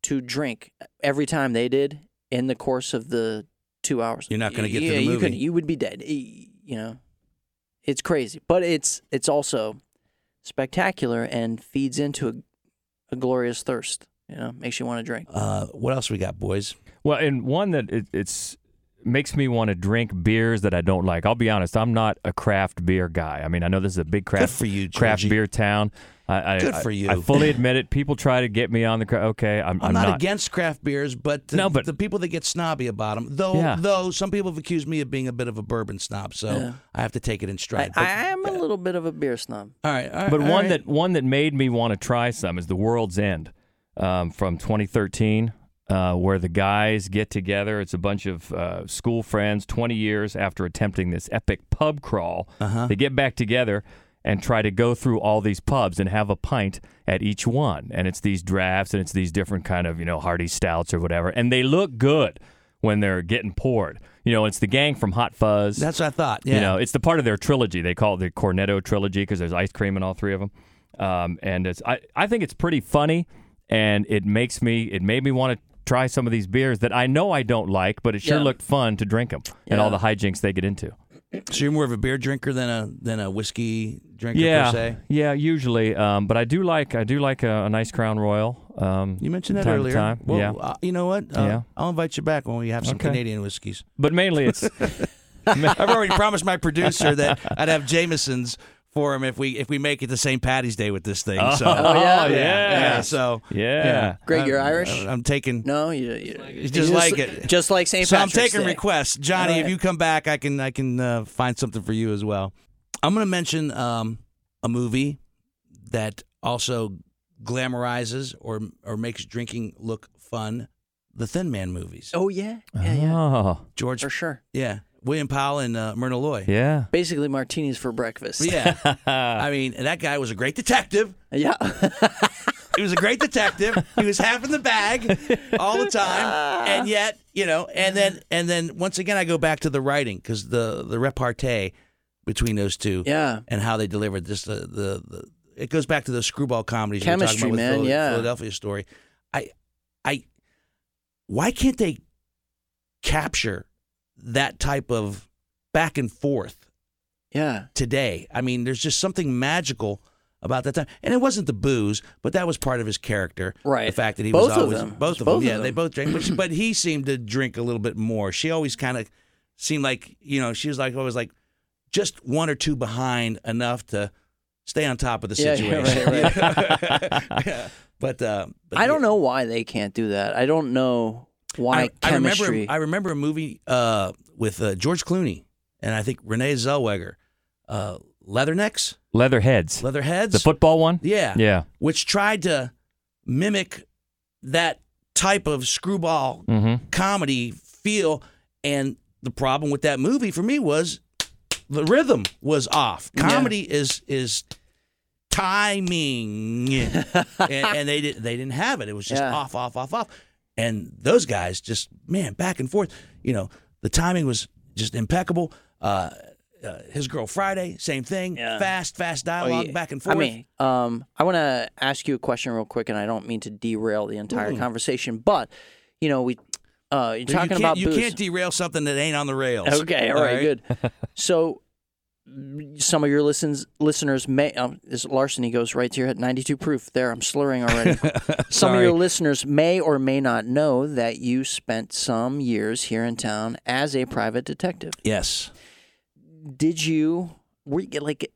to drink every time they did in the course of the two hours, You're not gonna get to yeah, the You, movie. could, you would be dead. Y- You know, it's crazy, but it's it's also spectacular and feeds into a, a glorious thirst. You know, makes you want to drink. Uh, what else we got, boys? Well, and one that it, it's makes me want to drink beers that I don't like. I'll be honest, I'm not a craft beer guy. I mean, I know this is a big Good craft for you, craft beer town. I, I, Good I- for you. I fully admit it. People try to get me on the cra- okay. I'm, I'm, not, against craft beers, but the, No, but- the people that get snobby about them, though, Yeah. though some people have accused me of being a bit of a bourbon snob, so Yeah. I have to take it in I, stride. I am a little bit of a beer snob. all right, all right, But all one right. that one that made me want to try some is the World's End um, from 2013, uh, where the guys get together. It's a bunch of uh, school friends, 20 years after attempting this epic pub crawl. Uh-huh. They get back together and try to go through all these pubs and have a pint at each one. And it's these drafts and it's these different kind of you know hearty stouts or whatever, and they look good when they're getting poured. You know, it's the gang from Hot Fuzz. That's what I thought. Yeah. You know, it's the part of their trilogy. They call it the Cornetto trilogy because there's ice cream in all three of them. Um, and it's I, I think it's pretty funny, and it makes me it made me want to try some of these beers that I know I don't like, but it sure Yeah. looked fun to drink them and all the hijinks they get into. So you're more of a beer drinker than a than a whiskey drinker yeah, per se. yeah, usually. Um, but I do like I do like a, a nice Crown Royal. Um, You mentioned that time earlier. time, Well, yeah. uh, you know what? Uh, Yeah. I'll invite you back when we have some Okay. Canadian whiskeys. but mainly it's I've already promised my producer that I'd have Jameson's for him if we if we make it to St. Patty's Day with this thing. So Oh, yeah? yeah, yeah. So yeah. Greg, you're I'm- Irish? I'm taking. No, you, you It's just like it. just like St. So I'm Patrick's taking Day. requests, Johnny. If right. you come back, I can I can uh, find something for you as well. I'm going to mention um, a movie that also glamorizes or or makes drinking look fun. The Thin Man movies. Oh yeah, yeah, yeah, Oh, George, for sure. yeah, William Powell and uh, Myrna Loy. yeah. Basically, martinis for breakfast. Yeah, I mean that guy was a great detective. yeah. He was a great detective. He was half in the bag all the time, and yet you know. And then and then once again, I go back to the writing because the the repartee between those two, Yeah. and how they delivered this the the, the it goes back to the screwball comedies you were Chemistry, talking about man, with Phil- yeah. Philadelphia story. I I why can't they capture that type of back and forth Yeah. today. I mean, there's just something magical about that time. And it wasn't the booze, but that was part of his character. Right. The fact that he Both was of always them. both of Both them. of Yeah, they both drank, but, she- but he seemed to drink a little bit more. She always kind of seemed like you know she was like always like just one or two behind enough to stay on top of the Yeah, yeah, situation. right, Yeah. But, uh, but I don't yeah. know why they can't do that. I don't know why I, I remember chemistry. I remember a movie uh, with uh, George Clooney and I think Renee Zellweger, uh, Leathernecks, Leatherheads. Leatherheads, The football one? Yeah. Yeah. Which tried to mimic that type of screwball Mm-hmm. comedy feel. And the problem with that movie for me was the rhythm was off. Yeah. Comedy is is timing, and, and they did they didn't have it. It was just Yeah. off, off, off, off. And those guys just man back and forth. You know, the timing was just impeccable. Uh, uh, his girl Friday, same thing. Yeah. Fast, fast Oh, dialogue, yeah. back and forth. I mean, um, I want to ask you a question real quick, and I don't mean to derail the entire Mm. conversation, but you know, we uh, you're you talking can't, about you booze. can't derail something that ain't on the rails. Okay, all right, good. So, some of your listens listeners may um, this larceny goes right here at. Ninety two proof. There, I'm slurring already. some of your listeners may or may not know that you spent some years here in town as a private detective. Yes. Did you were you like?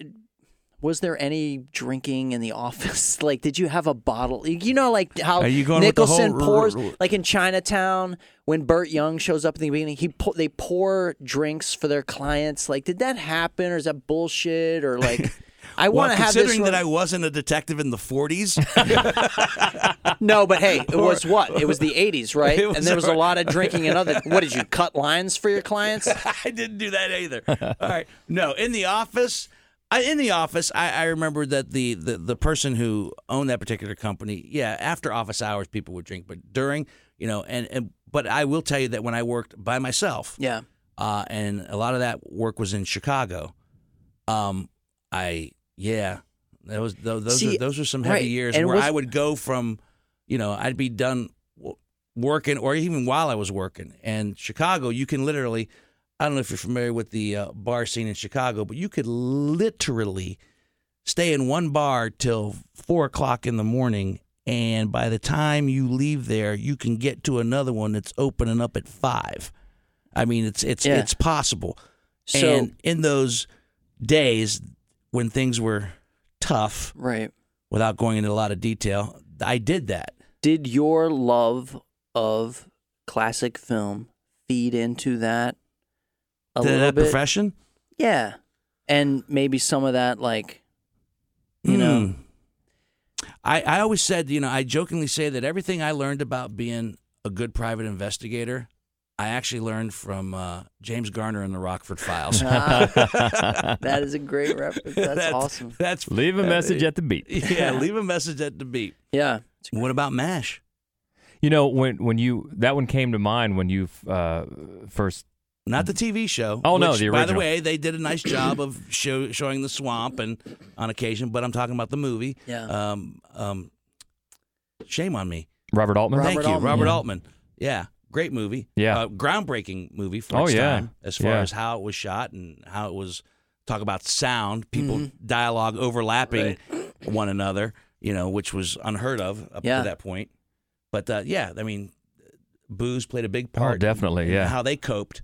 Was there any drinking in the office? Like, did you have a bottle? You know, like how Are you going Nicholson whole- pours, like in Chinatown when Burt Young shows up in the beginning, he pour, they pour drinks for their clients. Like, did that happen, or is that bullshit, or like? I Well, want to have this. considering that I wasn't a detective in the 40s, no, but hey, it was what? It was the '80s, right? And there was a lot of drinking and other. What did you cut lines for your clients? I didn't do that either. All right. No, in the office, I, in the office, I, I remember that the, the the person who owned that particular company, yeah, after office hours, people would drink, but during, you know, and, and but I will tell you that when I worked by myself, Yeah, uh, and a lot of that work was in Chicago. Um, I yeah, that was those those See, are those are some heavy right, years and where was- I would go from, you know, I'd be done working or even while I was working. And Chicago, you can literally, I don't know if you're familiar with the uh, bar scene in Chicago, but you could literally stay in one bar till four o'clock in the morning. And by the time you leave there, you can get to another one that's opening up at five. I mean, it's it's Yeah. it's possible. So- and in those days when things were tough, right. without going into a lot of detail, I did that. Did your love of classic film feed into that a to little that bit? profession. Yeah, and maybe some of that, like you know, Mm. I, I always said, you know, I jokingly say that everything I learned about being a good private investigator, I actually learned from uh, James Garner in the Rockford Files. that is a great reference. That's, awesome. That's Leave a message at the beat. yeah. Leave a message at the beat. Yeah, What about Mash? You know, when when you that one came to mind when you uh, first Not the TV show. Oh, no, which, the By the way, they did a nice job of show, showing the swamp and on occasion, but I'm talking about the movie. Yeah. Um, um, shame on me. Robert Altman. Robert Thank you, Altman, Robert yeah. Altman. Yeah, great movie. Yeah. uh, groundbreaking movie for Oh, its yeah. time, as far Yeah. as how it was shot and how it was. Talk about sound, people Mm-hmm. dialogue overlapping one another. You know, which was unheard of up Yeah. to that point. But uh, yeah, I mean, booze played a big part. Oh, definitely, in yeah. how they coped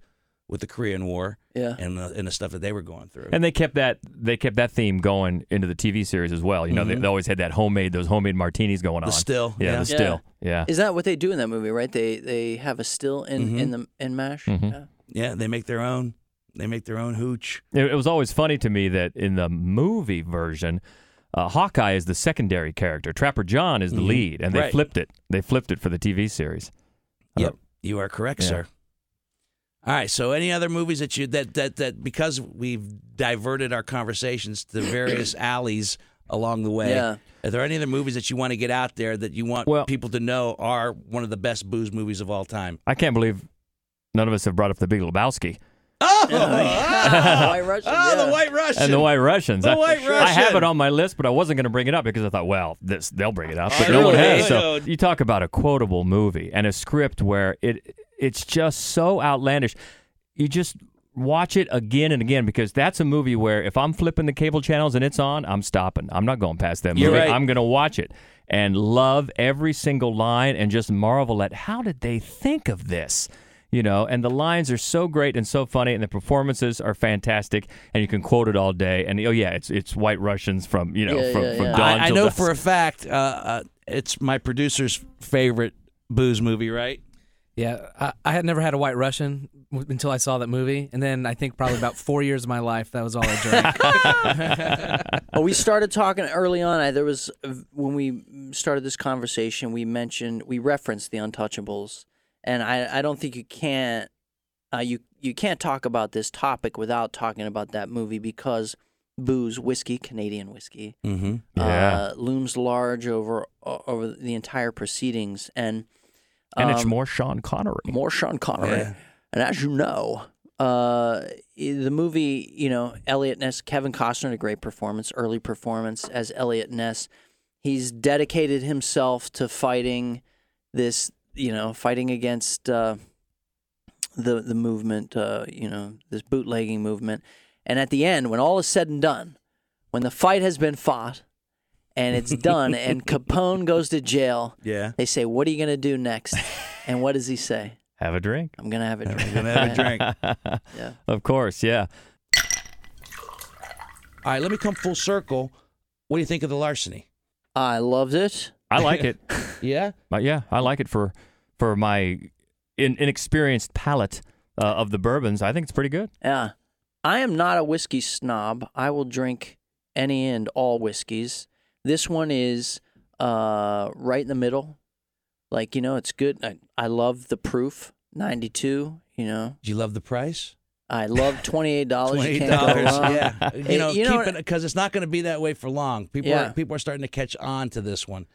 with the Korean War Yeah. and the, and the stuff that they were going through. And they kept that they kept that theme going into the TV series as well. You know, they, they always had that homemade those homemade martinis going Mm-hmm. the on. still, yeah, yeah. the still, yeah. Is that what they do in that movie? Right? They they have a still in Mm-hmm. in the in Mash. Mhm. Yeah. yeah, they make their own. They make their own hooch. It, it was always funny to me that in the movie version, uh, Hawkeye is the secondary character. Trapper John is the lead, and they Mm-hmm. Right. flipped it. They flipped it for the TV series. Uh, Yep, you are correct, Yeah. sir. All right. So, any other movies that you that that that because we've diverted our conversations to the various alleys along the way? Yeah. Are there any other movies that you want to get out there that you want Well- people to know are one of the best booze movies of all time? I can't believe none of us have brought up the Big Lebowski Oh, oh White Russian, oh, yeah. the White Russian and the White Russians. The I, White I have it on my list, but I wasn't going to bring it up because I thought, well, this they'll bring it up, but Oh, no one has. So Oh. you talk about a quotable movie and a script where it it's just so outlandish. You just watch it again and again because that's a movie where if I'm flipping the cable channels and it's on, I'm stopping. I'm not going past that movie. You're right. I'm going to watch it and love every single line and just marvel at how did they think of this? You know, and the lines are so great and so funny, and the performances are fantastic, and you can quote it all day. And oh yeah, it's it's White Russians from you know Yeah, from, yeah, from yeah. dawn I, I know dusk. for a fact uh, uh, it's my producer's favorite booze movie, right? Yeah, I, I had never had a White Russian w- until I saw that movie, and then I think probably about four years of my life that was all I drank. Oh, we started talking early on. I, there was when we started this conversation, we mentioned we referenced the Untouchables, and I, I don't think you can't uh, you you can't talk about this topic without talking about that movie because booze, whiskey, Canadian whiskey, Mm-hmm. Yeah. uh, looms large over over the entire proceedings, and and it's um, more Sean Connery. more Sean Connery. Yeah. And as you know, uh, the movie, you know, Eliot Ness, Kevin Costner, had a great performance, early performance as Eliot Ness. He's dedicated himself to fighting this, you know, fighting against uh, the the movement, uh, you know, this bootlegging movement. And at the end, when all is said and done, when the fight has been fought and it's done, and Capone goes to jail, Yeah. they say, "What are you gonna do next?" And what does he say? Have a drink. I'm gonna have a drink. I'm Gonna have a drink. Yeah. Of course, yeah. All right, let me come full circle. What do you think of the larceny? I loved it. I like it. Yeah. But yeah, I like it for for my in, inexperienced palate uh, of the bourbons. I think it's pretty good. Yeah. I am not a whiskey snob. I will drink any and all whiskeys. This one is uh, right in the middle. Like, you know, it's good. I, I love the proof, 92, you know. Do you love the price? I love $28. Twenty You eight can't go dollars. wrong. Yeah. You know, you keep what- it because it's not going to be that way for long. People Yeah. are people are starting to catch on to this one.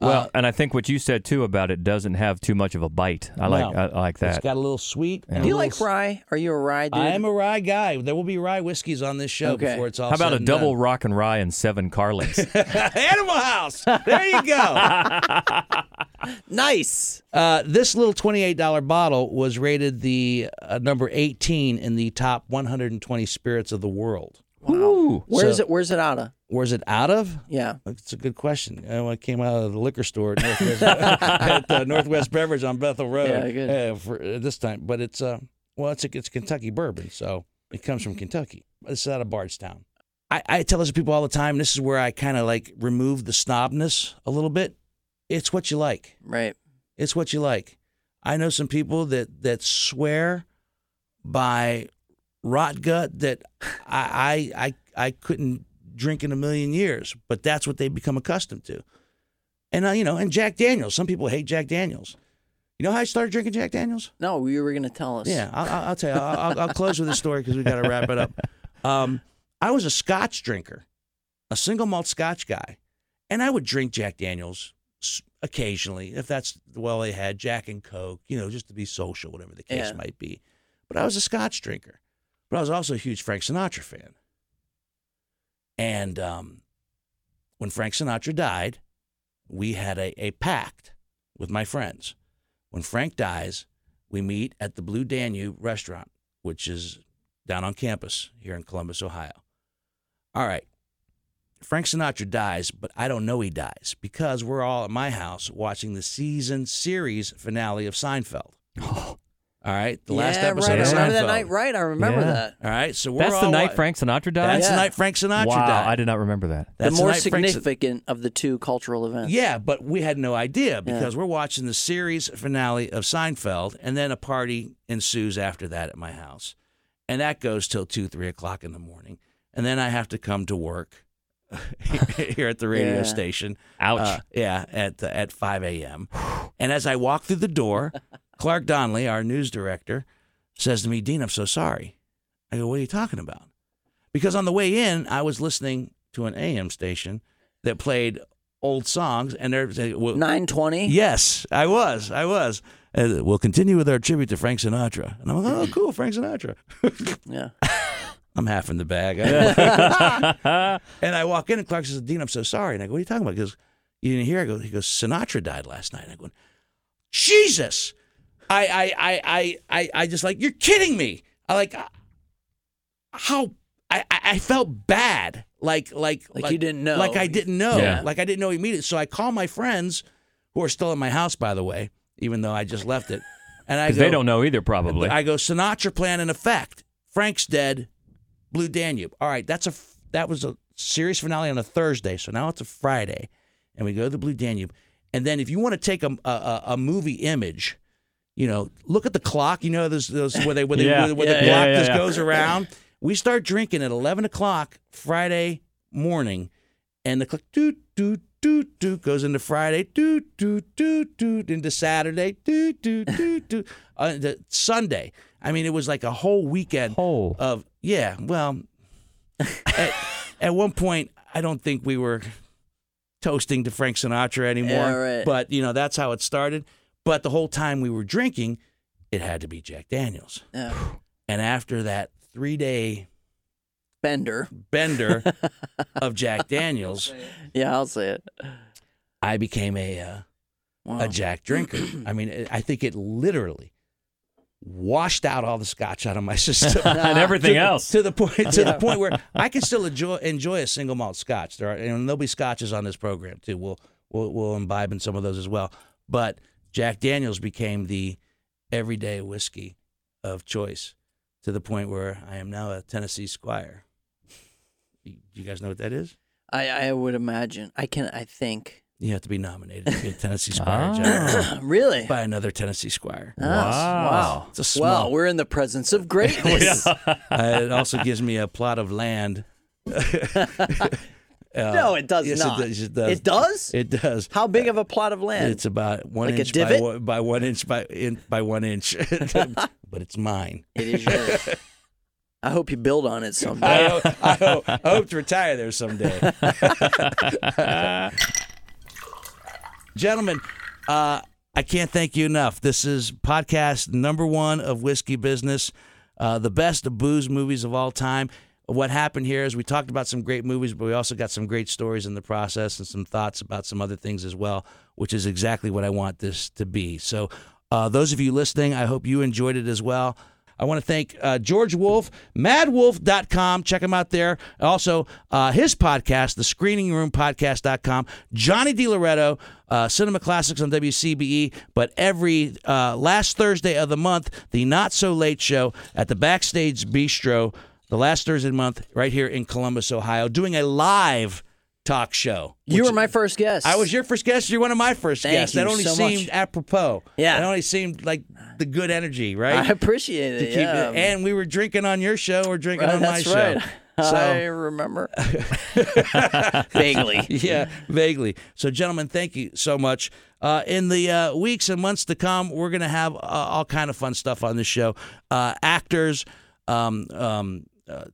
Well, Uh, and I think what you said too about it doesn't have too much of a bite. I like No. I, I like it's that. got a little sweet. and Do you like rye? Are you a rye dude? I am a rye guy. There will be rye whiskeys on this show Okay. before it's all. How about said a and double done. rock and rye and seven Carlings? Animal House? There you go. nice. uh, this little twenty-eight dollar bottle was rated the uh, number eighteen in the top one hundred and twenty spirits of the world. Ooh. Where's So- it? Where's it out of? Where's it out of? Yeah. It's a good question. Uh, when it came out of the liquor store at Northwest, at, uh, Northwest Beverage on Bethel Road. Yeah, good. uh, for uh, this time, but it's uh, well, it's a, it's Kentucky bourbon, so it comes from Kentucky. It's out of Bardstown. I, I tell this to people all the time. This is where I kind of like remove the snobness a little bit. It's what you like. Right. It's what you like. I know some people that that swear by rot gut that I I I, I couldn't drink in a million years, but that's what they become accustomed to. And uh, you know, and Jack Daniels. Some people hate Jack Daniels. You know how I started drinking Jack Daniels? No, you were going to tell us. Yeah, I'll, I'll- tell you. I'll, I'll, I'll close with this story because we got to wrap it up. Um, I was a Scotch drinker, a single malt Scotch guy, and I would drink Jack Daniels occasionally if that's well they had Jack and Coke, you know, just to be social, whatever the case Yeah. might be. But I was a Scotch drinker, but I was also a huge Frank Sinatra fan. And um, when Frank Sinatra died, we had a, a pact with my friends. When Frank dies, we meet at the Blue Danube restaurant, which is down on campus here in Columbus, Ohio. All right. Frank Sinatra dies, but I don't know he dies because we're all at my house watching the season series finale of Seinfeld. All right, the last yeah, episode right. of I remember that night. Right, I remember Yeah. that. All right, so we're That's the all night Frank Sinatra died. That's Yeah. the night Frank Sinatra wow, died. I did not remember that. That's the more night Frank Sin- significant of the two cultural events. Yeah, but we had no idea because we're watching the series finale of Seinfeld, and then a party ensues after that at my house, and that goes till two, three o'clock in the morning, and then I have to come to work here at the radio Yeah. station. Ouch. Uh, yeah, at at five a.m. And as I walk through the door, Clark Donnelly, our news director, says to me, "Dean, I'm so sorry." I go, "What are you talking about?" Because on the way in, I was listening to an AM station that played old songs, and they're they, well, Nine twenty. Yes, I was. I was. Uh, we'll continue with our tribute to Frank Sinatra. And I'm like, oh, cool, Frank Sinatra. Yeah. I'm half in the bag. and I walk in, and Clark says, Dean, I'm so sorry. And I go, what are you talking about? He goes, you didn't hear? I go, he goes, Sinatra died last night. And I go, Jesus. I, I, I, I, I, I just like, you're kidding me. I like, uh, how, I, I I felt bad. Like, like, Like you didn't know. Like I didn't know. Yeah. Like I didn't know immediately. So I call my friends who are still in my house, by the way, even though I just left it. And I go, they don't know either, probably. I go Sinatra plan in effect. Frank's dead. Blue Danube. All right, that's a that was a series finale on a Thursday, so now it's a Friday, and we go to the Blue Danube. And then if you want to take a a, a movie image, you know, look at the clock. You know, those those where they where, they, Yeah. where, where Yeah, the clock yeah, just goes around. We start drinking at eleven o'clock Friday morning, and the clock doot doot doot doot goes into Friday doot doot doot doot into Saturday doot doot doot doot uh, the Sunday. I mean, it was like a whole weekend Oh. of yeah. Well, at, at one point, I don't think we were toasting to Frank Sinatra anymore. Yeah, right. But you know, that's how it started. But the whole time we were drinking, it had to be Jack Daniels. Yeah. And after that three day Bender. bender of Jack Daniels, Yeah, I'll say it. I became a uh, Wow. a Jack drinker. I mean, I think it literally washed out all the scotch out of my system. and everything to, else. to the point to the point where I can still enjoy enjoy a single malt scotch. There are and there'll be scotches on this program too. We'll we'll we'll imbibe in some of those as well. But Jack Daniels became the everyday whiskey of choice to the point where I am now a Tennessee Squire. Do you guys know what that is? I, I would imagine. I can. I think. You have to be nominated to be a Tennessee Squire, Ah. Jack, really. by another Tennessee Squire. Ah, Wow. It's a small. Wow, we're in the presence of greatness. Uh, it also gives me a plot of land. Uh, no, it does yes, not. It does. It does. It does? It does. How big of a plot of land? It's about one Like inch by one, by one inch by in, by one inch, but it's mine. it is yours. I hope you build on it I someday. hope, I, hope, I hope to retire there someday. Gentlemen, uh, I can't thank you enough. This is podcast number one of whiskey business, uh, the best of booze movies of all time. What happened here is we talked about some great movies, but we also got some great stories in the process and some thoughts about some other things as well, which is exactly what I want this to be. So, uh, those of you listening, I hope you enjoyed it as well. I want to thank uh, George Wolf, maddwolf.com. Check him out there. Also, uh, his podcast, the Screening Room Podcast.com. Johnny DiLoretto, uh, Cinema Classics on WCBE. But every uh, last Thursday of the month, the Not So Late Show at the Backstage Bistro, the last Thursday of the month, right here in Columbus, Ohio, doing a live talk show. you were my first guest. I was your first guest. You're one of my first Thank guests. that only so seemed much. apropos. Yeah. That only seemed like the good energy, right? I appreciate it. yeah. it. And we were drinking on your show or drinking Right, on my that's show. right. I remember. Vaguely. yeah, vaguely. So, gentlemen, thank you so much. Uh, in the uh, weeks and months to come, we're going to have uh, all kind of fun stuff on this show. Uh, actors, um, um, uh,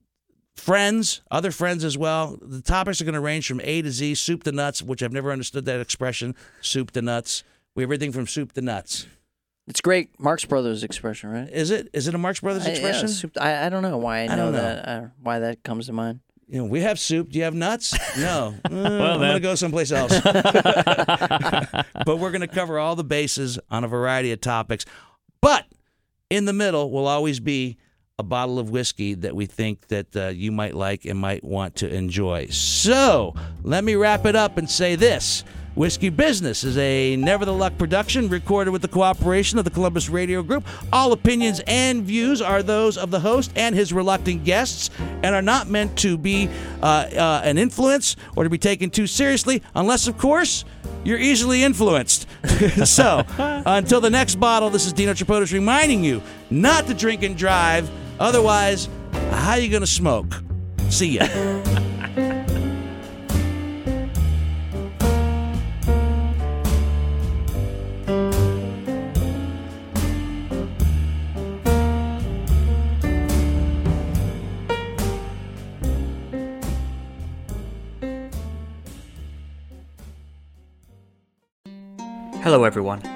friends, other friends as well. The topics are going to range from A to Z, soup to nuts, which I've never understood that expression, soup to nuts. We have everything from soup to nuts. It's great. Marx Brothers expression, right? Is it? Is it a Marx Brothers I- yeah, expression? soup- I, I don't know why I, I know don't know. that. Uh, why that comes to mind. You know, we have soup. Do you have nuts? No. Uh, I'm going to go someplace else. but we're going to cover all the bases on a variety of topics. But in the middle will always be a bottle of whiskey that we think that uh, you might like and might want to enjoy. So let me wrap it up and say this. Whiskey Business is a Never the Luck production recorded with the cooperation of the Columbus Radio Group. All opinions and views are those of the host and his reluctant guests and are not meant to be uh, uh, an influence or to be taken too seriously, unless, of course, you're easily influenced. so, until the next bottle, this is Dino Tripodis reminding you not to drink and drive. Otherwise, how you going to smoke? See ya. Hello, everyone.